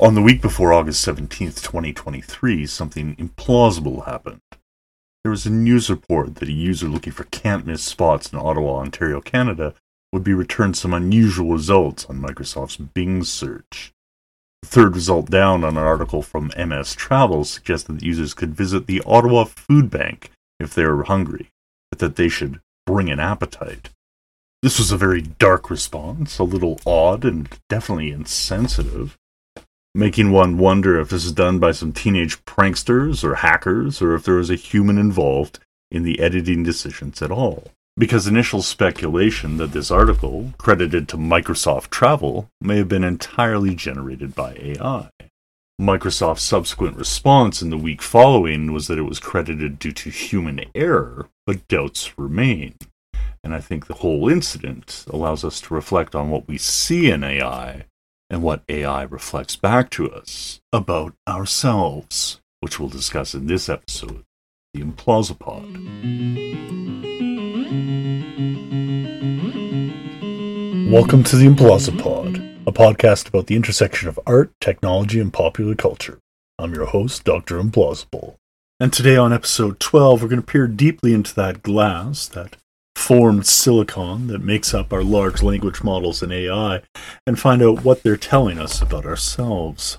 On the week before August 17th, 2023, something implausible happened. There was a news report that a user looking for can't miss spots in Ottawa, Ontario, Canada would be returned some unusual results on Microsoft's Bing search. The third result down on an article from MS Travel suggested that users could visit the Ottawa Food Bank if they were hungry, but that they should bring an appetite. This was a very dark response, a little odd and definitely insensitive making one wonder if this is done by some teenage pranksters or hackers, or if there is a human involved in the editing decisions at all. Because initial speculation that this article, credited to Microsoft Travel, may have been entirely generated by AI. Microsoft's subsequent response in the week following was that it was credited due to human error, but doubts remain. And I think the whole incident allows us to reflect on what we see in AI and what AI reflects back to us about ourselves, which we'll discuss in this episode The Implausipod. Welcome to The Implausipod, a podcast about the intersection of art, technology, and popular culture. I'm your host, Dr. Implausible. And today on episode 12, we're going to peer deeply into that glass, that formed silicon that makes up our large language models and AI and find out what they're telling us about ourselves.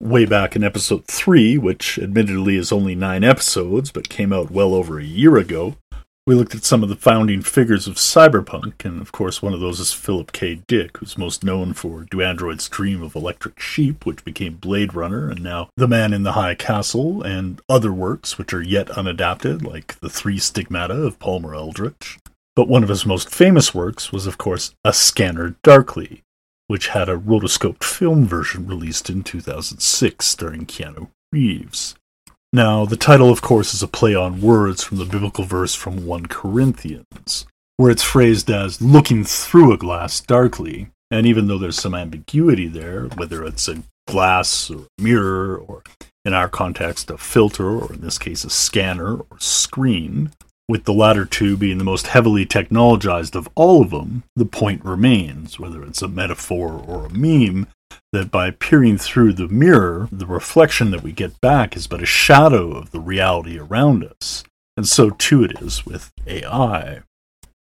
Way back in episode 3, which admittedly is only nine episodes but came out well over a year ago, we looked at some of the founding figures of cyberpunk, and of course, one of those is Philip K. Dick, who's most known for Do Androids Dream of Electric Sheep, which became Blade Runner, and now The Man in the High Castle, and other works which are yet unadapted, like The Three Stigmata of Palmer Eldritch. But one of his most famous works was, of course, A Scanner Darkly, which had a rotoscoped film version released in 2006 starring Keanu Reeves. Now, the title, of course, is a play on words from the biblical verse from 1 Corinthians, where it's phrased as looking through a glass darkly. And even though there's some ambiguity there, whether it's a glass or a mirror, or in our context, a filter, or in this case, a scanner or screen, with the latter two being the most heavily technologized of all of them, the point remains, whether it's a metaphor or a meme, that by peering through the mirror, the reflection that we get back is but a shadow of the reality around us. And so too it is with AI.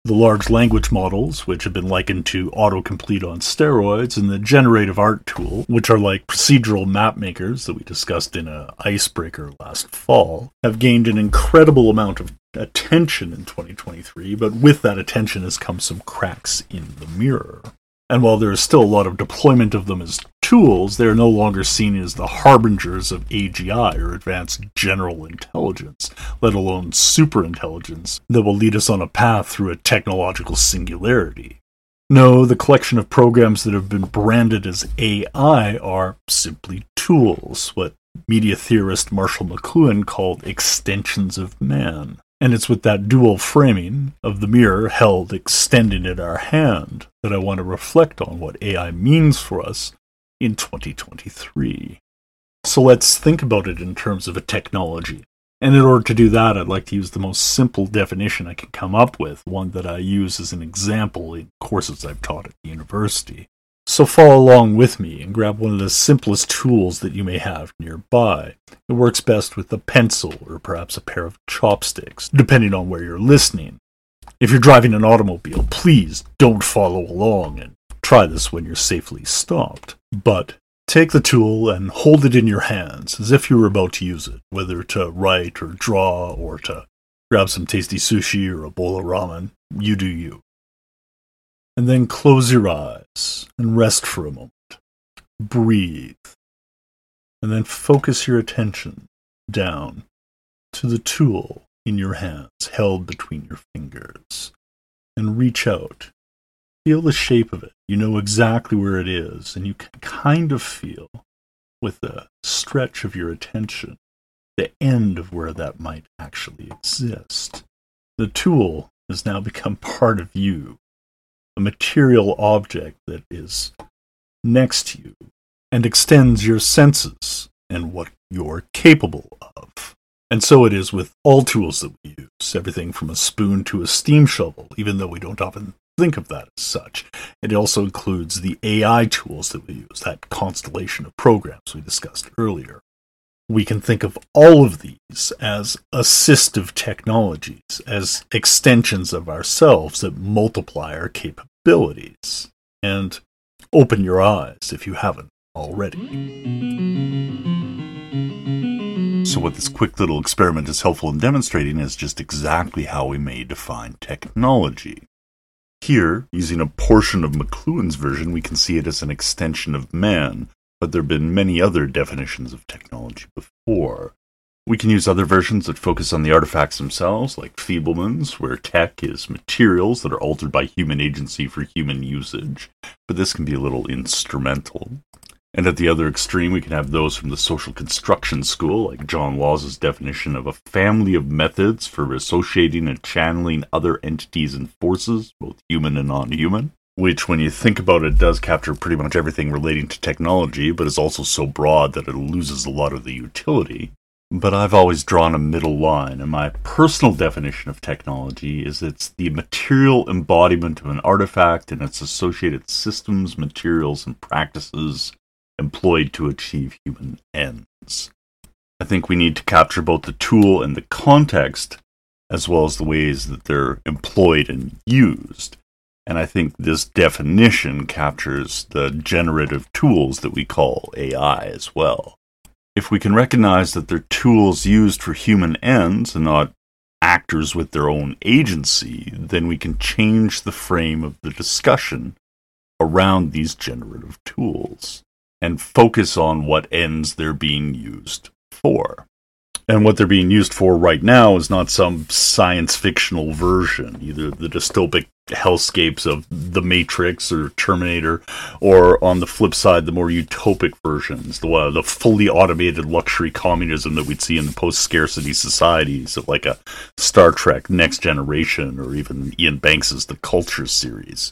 The large language models, which have been likened to autocomplete on steroids, and the generative art tool, which are like procedural map makers that we discussed in a icebreaker last fall, have gained an incredible amount of attention in 2023, but with that attention has come some cracks in the mirror. And while there is still a lot of deployment of them as tools, they are no longer seen as the harbingers of AGI or advanced general intelligence, let alone superintelligence, that will lead us on a path through a technological singularity. No, the collection of programs that have been branded as AI are simply tools, what media theorist Marshall McLuhan called extensions of man. And it's with that dual framing of the mirror held extended in our hand that I want to reflect on what AI means for us in 2023. So let's think about it in terms of a technology. And in order to do that, I'd like to use the most simple definition I can come up with, one that I use as an example in courses I've taught at the university. So follow along with me and grab one of the simplest tools that you may have nearby. It works best with a pencil or perhaps a pair of chopsticks, depending on where you're listening. If you're driving an automobile, please don't follow along and try this when you're safely stopped. But take the tool and hold it in your hands as if you were about to use it, whether to write or draw or to grab some tasty sushi or a bowl of ramen. You do you and then close your eyes and rest for a moment. Breathe. And then focus your attention down to the tool in your hands held between your fingers and reach out. Feel the shape of it. You know exactly where it is, and you can kind of feel with the stretch of your attention the end of where that might actually exist. The tool has now become part of you, a material object that is next to you and extends your senses and what you're capable of. And so it is with all tools that we use, everything from a spoon to a steam shovel, even though we don't often think of that as such. It also includes the AI tools that we use, that constellation of programs we discussed earlier. We can think of all of these as assistive technologies, as extensions of ourselves that multiply our capabilities. And open your eyes if you haven't already. So, what this quick little experiment is helpful in demonstrating is just exactly how we may define technology. Here, using a portion of McLuhan's version, we can see it as an extension of man, but there have been many other definitions of technology before. We can use other versions that focus on the artifacts themselves, like Fableman's, where tech is materials that are altered by human agency for human usage, but this can be a little instrumental. And at the other extreme, we can have those from the social construction school, like John Laws's definition of a family of methods for associating and channeling other entities and forces, both human and non human. Which, when you think about it, does capture pretty much everything relating to technology, but is also so broad that it loses a lot of the utility. But I've always drawn a middle line, and my personal definition of technology is it's the material embodiment of an artifact and its associated systems, materials, and practices employed to achieve human ends. I think we need to capture both the tool and the context, as well as the ways that they're employed and used. And I think this definition captures the generative tools that we call AI as well. If we can recognize that they're tools used for human ends and not actors with their own agency, then we can change the frame of the discussion around these generative tools and focus on what ends they're being used for. And what they're being used for right now is not some science fictional version, either the dystopic hellscapes of The Matrix or Terminator, or on the flip side, the more utopic versions, the uh, the fully automated luxury communism that we'd see in the post scarcity societies of like a Star Trek Next Generation or even Iain Banks's The Culture series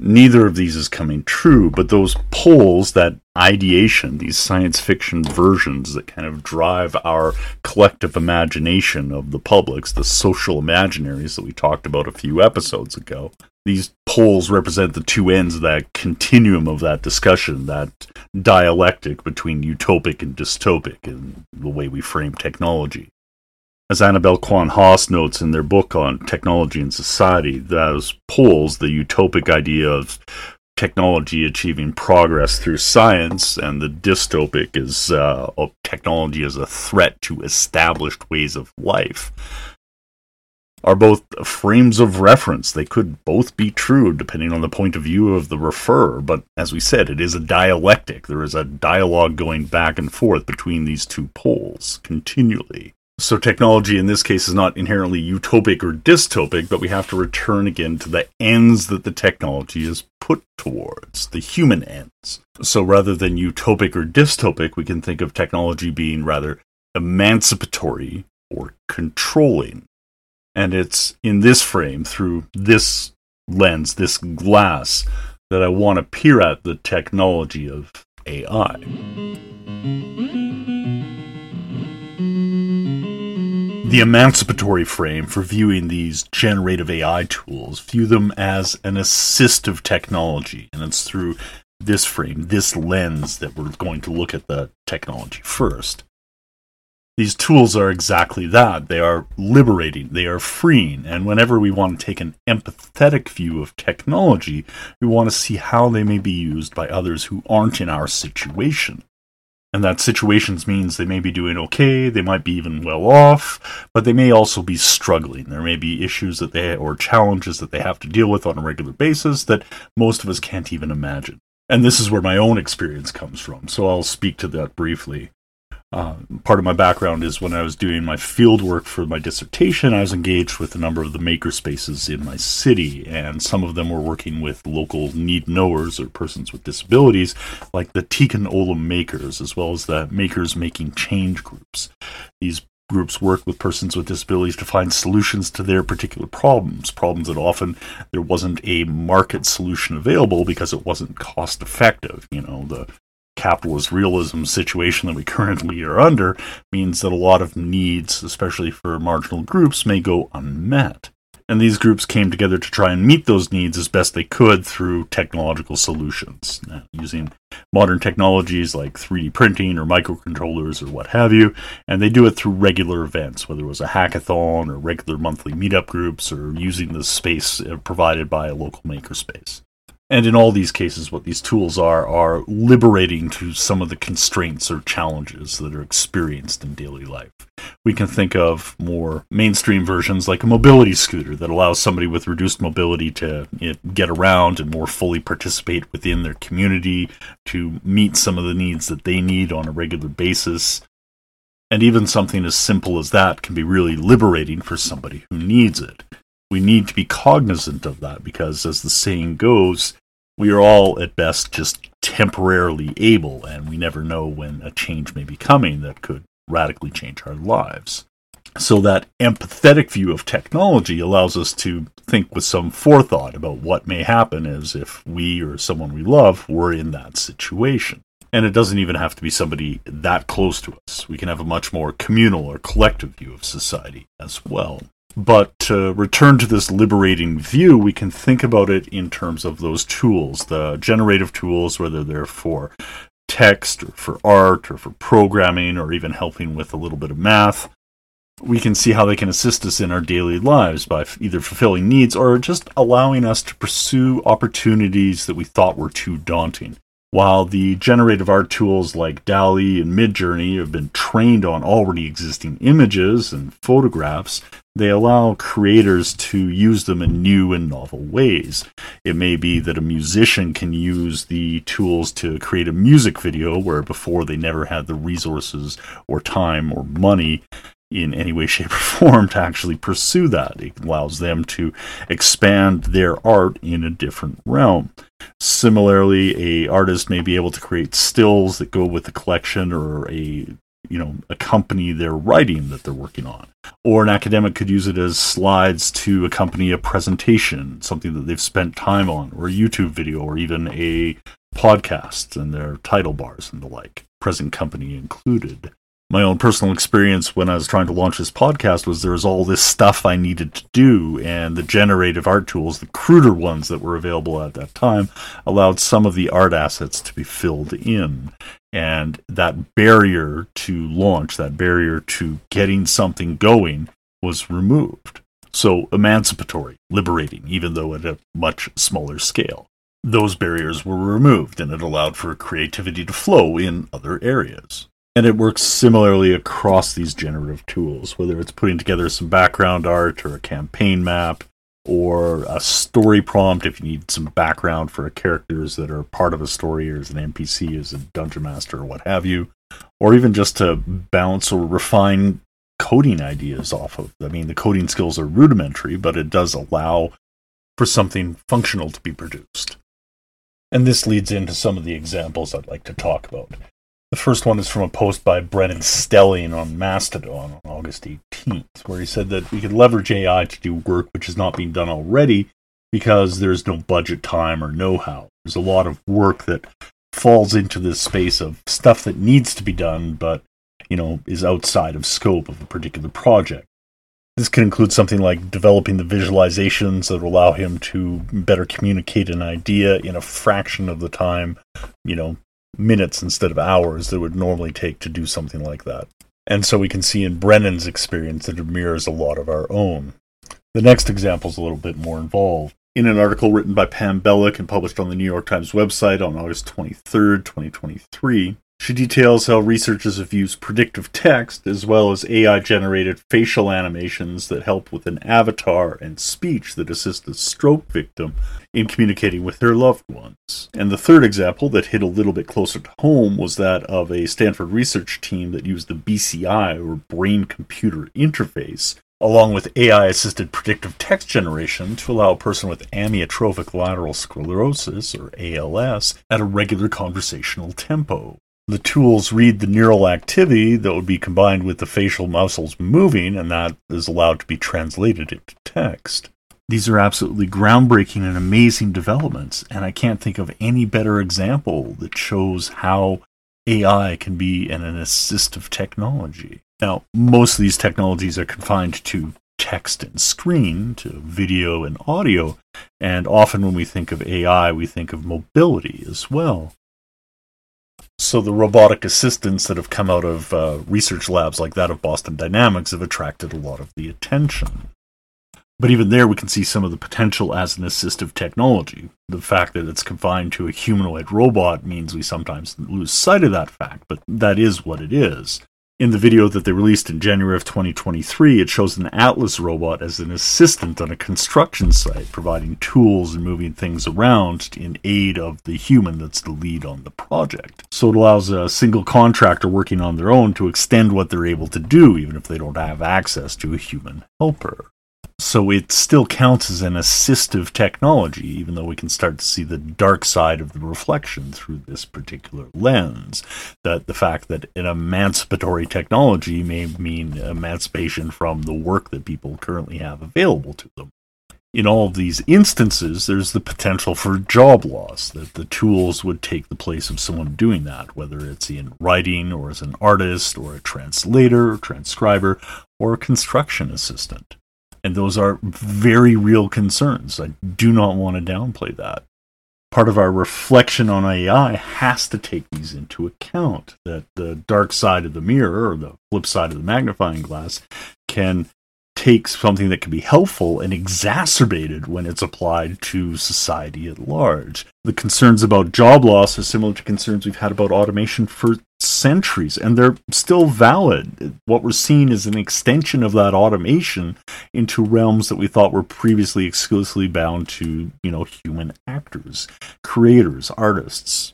neither of these is coming true, but those poles, that ideation, these science fiction versions that kind of drive our collective imagination of the publics, the social imaginaries that we talked about a few episodes ago. These poles represent the two ends of that continuum of that discussion, that dialectic between utopic and dystopic in the way we frame technology as Anabel Quan-Haase notes in their book on technology and society, those poles the utopic idea of technology achieving progress through science, and the dystopic is uh, technology as a threat to established ways of life, are both frames of reference. They could both be true depending on the point of view of the referrer, but as we said, it is a dialectic. There is a dialogue going back and forth between these two poles continually. So technology in this case is not inherently utopic or dystopic, but we have to return again to the ends that the technology is put towards, the human ends. So rather than utopic or dystopic, we can think of technology being rather emancipatory or controlling. And it's in this frame, through this lens, this glass, that I want to peer at the technology of AI. The emancipatory frame for viewing these generative AI tools, view them as an assistive technology. And it's through this frame, this lens, that we're going to look at the technology first. These tools are exactly that. They are liberating, they are freeing. And whenever we want to take an empathetic view of technology, we want to see how they may be used by others who aren't in our situation and that situations means they may be doing okay, they might be even well off, but they may also be struggling. There may be issues that they or challenges that they have to deal with on a regular basis that most of us can't even imagine. And this is where my own experience comes from, so I'll speak to that briefly. Uh, part of my background is when I was doing my field work for my dissertation, I was engaged with a number of the maker spaces in my city, and some of them were working with local need knowers or persons with disabilities, like the Tikkun Olam makers, as well as the Makers Making Change groups. These groups work with persons with disabilities to find solutions to their particular problems, problems that often there wasn't a market solution available because it wasn't cost effective. You know, the capitalist realism situation that we currently are under means that a lot of needs, especially for marginal groups, may go unmet. And these groups came together to try and meet those needs as best they could through technological solutions, uh, using modern technologies like 3D printing or microcontrollers or what have you. And they do it through regular events, whether it was a hackathon or regular monthly meetup groups or using the space uh, provided by a local makerspace. And in all these cases, what these tools are are liberating to some of the constraints or challenges that are experienced in daily life. We can think of more mainstream versions like a mobility scooter that allows somebody with reduced mobility to you know, get around and more fully participate within their community to meet some of the needs that they need on a regular basis. And even something as simple as that can be really liberating for somebody who needs it we need to be cognizant of that because, as the saying goes, we are all at best just temporarily able, and we never know when a change may be coming that could radically change our lives. So, that empathetic view of technology allows us to think with some forethought about what may happen as if we or someone we love were in that situation. And it doesn't even have to be somebody that close to us. We can have a much more communal or collective view of society as well. But to return to this liberating view, we can think about it in terms of those tools, the generative tools, whether they're for text or for art or for programming or even helping with a little bit of math. We can see how they can assist us in our daily lives by either fulfilling needs or just allowing us to pursue opportunities that we thought were too daunting. While the generative art tools like DALL-E and Midjourney have been trained on already existing images and photographs, they allow creators to use them in new and novel ways. It may be that a musician can use the tools to create a music video where before they never had the resources or time or money in any way, shape, or form to actually pursue that. It allows them to expand their art in a different realm. Similarly, a artist may be able to create stills that go with the collection or a you know accompany their writing that they're working on or an academic could use it as slides to accompany a presentation something that they've spent time on or a youtube video or even a podcast and their title bars and the like present company included my own personal experience when I was trying to launch this podcast was there was all this stuff I needed to do, and the generative art tools, the cruder ones that were available at that time, allowed some of the art assets to be filled in. And that barrier to launch, that barrier to getting something going, was removed. So emancipatory, liberating, even though at a much smaller scale. Those barriers were removed, and it allowed for creativity to flow in other areas. And it works similarly across these generative tools, whether it's putting together some background art or a campaign map or a story prompt if you need some background for characters that are part of a story or as an NPC, as a dungeon master or what have you, or even just to bounce or refine coding ideas off of. I mean, the coding skills are rudimentary, but it does allow for something functional to be produced. And this leads into some of the examples I'd like to talk about. The first one is from a post by Brennan Stelling on Mastodon on August 18th, where he said that we could leverage AI to do work which is not being done already because there's no budget time or know how. There's a lot of work that falls into this space of stuff that needs to be done, but you know, is outside of scope of a particular project. This can include something like developing the visualizations that allow him to better communicate an idea in a fraction of the time, you know, minutes instead of hours that it would normally take to do something like that. And so we can see in Brennan's experience that it mirrors a lot of our own. The next example is a little bit more involved. In an article written by Pam Belluck and published on the New York Times website on August 23rd, 2023, she details how researchers have used predictive text as well as AI generated facial animations that help with an avatar and speech that assist the stroke victim in communicating with their loved ones. And the third example that hit a little bit closer to home was that of a Stanford research team that used the BCI or brain computer interface along with AI assisted predictive text generation to allow a person with amyotrophic lateral sclerosis, or ALS, at a regular conversational tempo the tools read the neural activity that would be combined with the facial muscles moving, and that is allowed to be translated into text. These are absolutely groundbreaking and amazing developments, and I can't think of any better example that shows how AI can be an, an assistive technology. Now, most of these technologies are confined to text and screen to video and audio. And often when we think of AI, we think of mobility as well. So the robotic assistants that have come out of uh, research labs like that of Boston Dynamics have attracted a lot of the attention. But even there, we can see some of the potential as an assistive technology. The fact that it's confined to a humanoid robot means we sometimes lose sight of that fact, but that is what it is. In the video that they released in January of 2023, it shows an Atlas robot as an assistant on a construction site, providing tools and moving things around in aid of the human that's the lead on the project. So it allows a single contractor working on their own to extend what they're able to do, even if they don't have access to a human helper. So it still counts as an assistive technology, even though we can start to see the dark side of the reflection through this particular lens. That the fact that an emancipatory technology may mean emancipation from the work that people currently have available to them. In all of these instances, there's the potential for job loss, that the tools would take the place of someone doing that, whether it's in writing or as an artist or a translator, or transcriber, or a construction assistant. And those are very real concerns. I do not want to downplay that. Part of our reflection on AI has to take these into account that the dark side of the mirror or the flip side of the magnifying glass can take something that can be helpful and exacerbated when it's applied to society at large. The concerns about job loss are similar to concerns we've had about automation for centuries, and they're still valid. What we're seeing is an extension of that automation into realms that we thought were previously exclusively bound to, you know, human actors, creators, artists,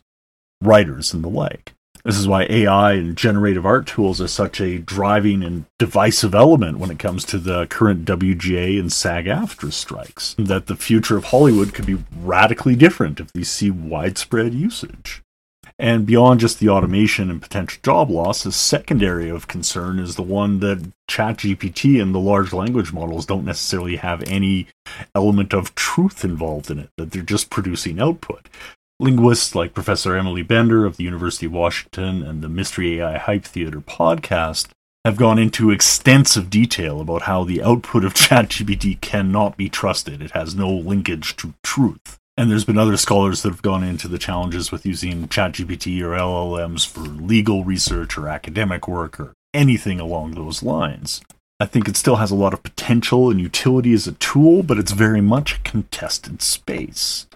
writers, and the like. This is why AI and generative art tools are such a driving and divisive element when it comes to the current WGA and SAG AFTRA strikes. That the future of Hollywood could be radically different if these see widespread usage. And beyond just the automation and potential job loss, a secondary of concern is the one that ChatGPT and the large language models don't necessarily have any element of truth involved in it, that they're just producing output. Linguists like Professor Emily Bender of the University of Washington and the Mystery AI Hype Theater podcast have gone into extensive detail about how the output of ChatGPT cannot be trusted. It has no linkage to truth. And there's been other scholars that have gone into the challenges with using ChatGPT or LLMs for legal research or academic work or anything along those lines. I think it still has a lot of potential and utility as a tool, but it's very much a contested space.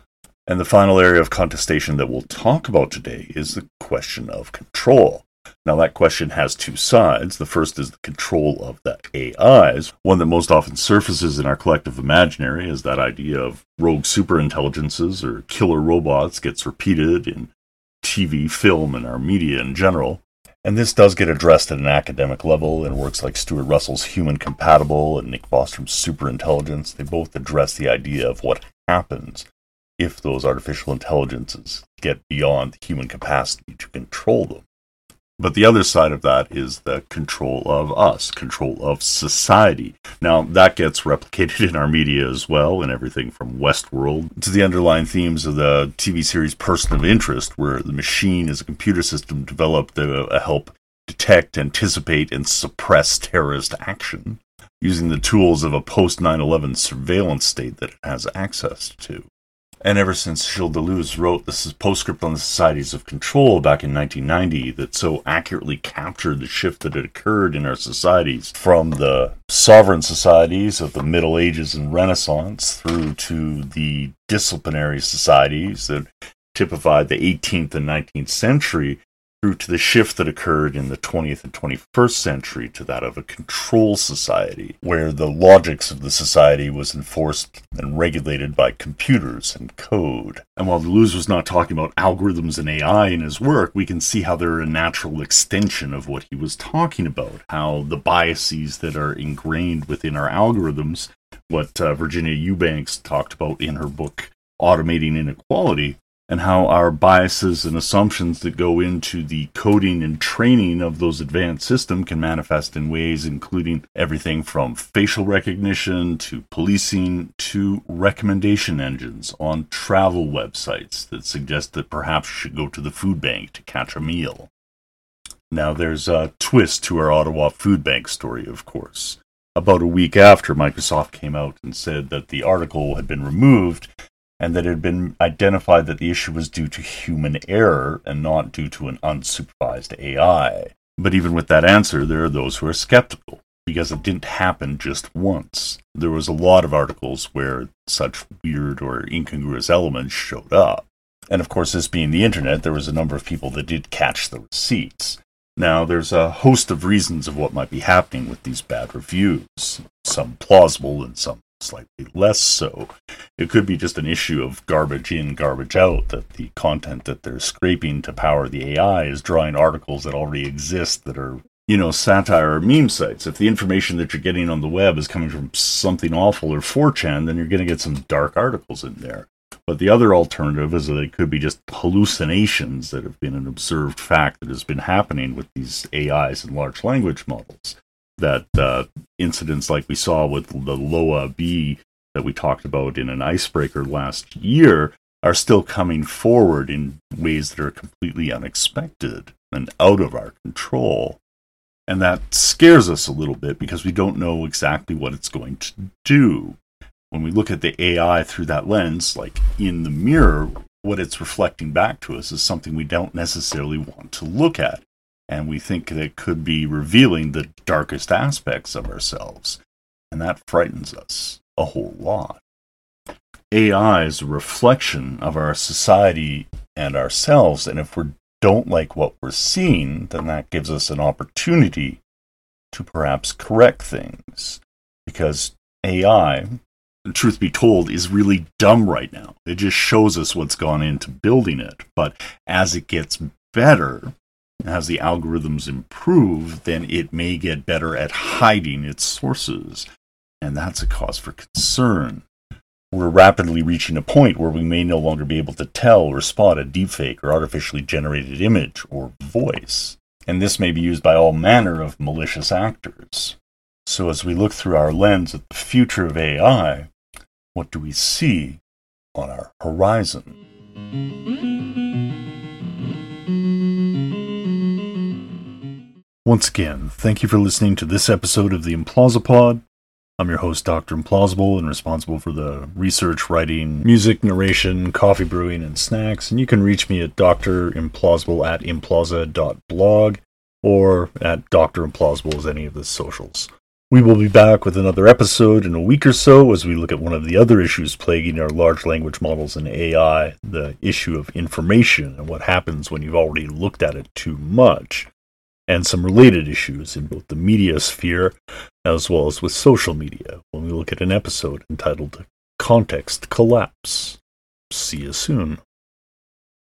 And the final area of contestation that we'll talk about today is the question of control. Now, that question has two sides. The first is the control of the AIs. One that most often surfaces in our collective imaginary is that idea of rogue superintelligences or killer robots gets repeated in TV, film, and our media in general. And this does get addressed at an academic level in works like Stuart Russell's Human Compatible and Nick Bostrom's Superintelligence. They both address the idea of what happens if those artificial intelligences get beyond human capacity to control them. But the other side of that is the control of us, control of society. Now, that gets replicated in our media as well, in everything from Westworld to the underlying themes of the TV series Person of Interest, where the machine is a computer system developed to uh, help detect, anticipate, and suppress terrorist action using the tools of a post 9 11 surveillance state that it has access to. And ever since Gilles Deleuze wrote this postscript on the societies of control back in 1990 that so accurately captured the shift that had occurred in our societies from the sovereign societies of the Middle Ages and Renaissance through to the disciplinary societies that typified the 18th and 19th century through to the shift that occurred in the 20th and 21st century to that of a control society, where the logics of the society was enforced and regulated by computers and code. And while Deleuze was not talking about algorithms and AI in his work, we can see how they're a natural extension of what he was talking about, how the biases that are ingrained within our algorithms, what uh, Virginia Eubanks talked about in her book Automating Inequality, and how our biases and assumptions that go into the coding and training of those advanced systems can manifest in ways including everything from facial recognition to policing to recommendation engines on travel websites that suggest that perhaps you should go to the food bank to catch a meal. Now, there's a twist to our Ottawa Food Bank story, of course. about a week after Microsoft came out and said that the article had been removed and that it had been identified that the issue was due to human error and not due to an unsupervised AI. But even with that answer, there are those who are skeptical because it didn't happen just once. There was a lot of articles where such weird or incongruous elements showed up. And of course, this being the internet, there was a number of people that did catch the receipts. Now, there's a host of reasons of what might be happening with these bad reviews, some plausible and some slightly less so. It could be just an issue of garbage in, garbage out, that the content that they're scraping to power the AI is drawing articles that already exist that are, you know, satire or meme sites. If the information that you're getting on the web is coming from something awful or 4chan, then you're going to get some dark articles in there. But the other alternative is that it could be just hallucinations that have been an observed fact that has been happening with these AIs and large language models. That uh, incidents like we saw with the Loab that we talked about in an icebreaker last year are still coming forward in ways that are completely unexpected and out of our control. And that scares us a little bit because we don't know exactly what it's going to do when we look at the AI through that lens, like in the mirror, what it's reflecting back to us is something we don't necessarily want to look at. And we think that it could be revealing the darkest aspects of ourselves. And that frightens us a whole lot. AI is a reflection of our society and ourselves. And if we don't like what we're seeing, then that gives us an opportunity to perhaps correct things. Because AI, truth be told, is really dumb right now. It just shows us what's gone into building it. But as it gets better, as the algorithms improve, then it may get better at hiding its sources. And that's a cause for concern. We're rapidly reaching a point where we may no longer be able to tell or spot a deepfake or artificially generated image or voice. And this may be used by all manner of malicious actors. So, as we look through our lens at the future of AI, what do we see on our horizon? Once again, thank you for listening to this episode of the Implausipod. I'm your host, Dr. Implausible, and responsible for the research, writing, music, narration, coffee brewing, and snacks. And you can reach me at drimplausible at implausi.blog or at Dr. Implausible as any of the socials. We will be back with another episode in a week or so as we look at one of the other issues plaguing our large language models and AI the issue of information and what happens when you've already looked at it too much, and some related issues in both the media sphere as well as with social media when we look at an episode entitled Context Collapse. See you soon.